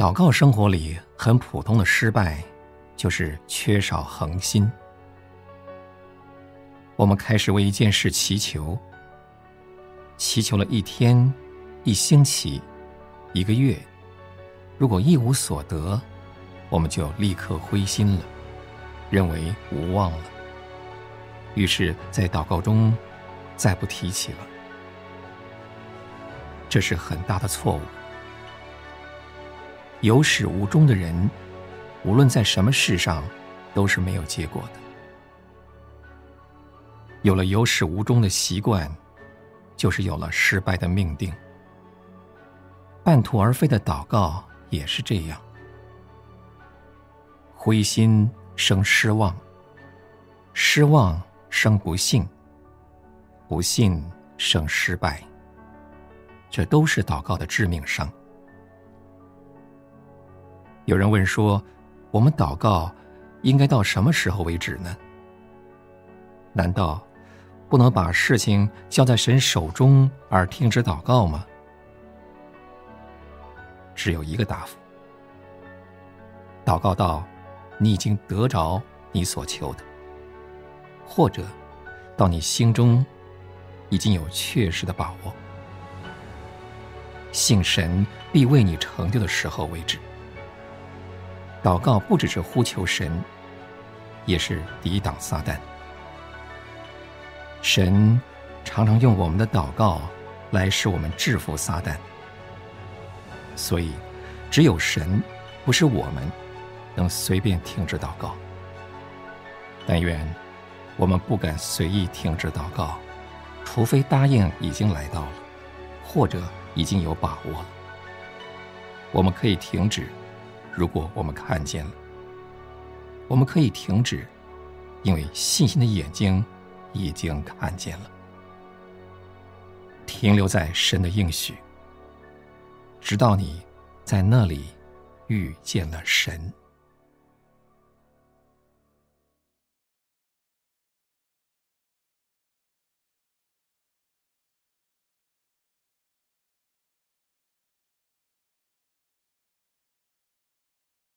祷告生活里很普通的失败就是缺少恒心。我们开始为一件事祈求祈求了一天一星期一个月如果一无所得我们就立刻灰心了认为无望了。于是在祷告中再不提起了。这是很大的错误。有始无终的人无论在什么事上都是没有结果的。有了有始无终的习惯就是有了失败的命定。半途而废的祷告也是这样。灰心生失望失望生不幸不幸生失败。这都是祷告的致命伤。有人问说我们祷告应该到什么时候为止呢？难道不能把事情交在神手中而停止祷告吗？只有一个答复祷告到你已经得着你所求的或者到你心中已经有确实的把握。信神必为你成就的时候为止。祷告不只是呼求神也是抵挡撒旦。神常常用我们的祷告来使我们制服撒旦。所以只有神不是我们能随便停止祷告。但愿我们不敢随意停止祷告除非答应已经来到了或者已经有把握了。我们可以停止如果我们看见了我们可以停止因为信心的眼睛已经看见了。停留在神的应许直到你在那里遇见了神。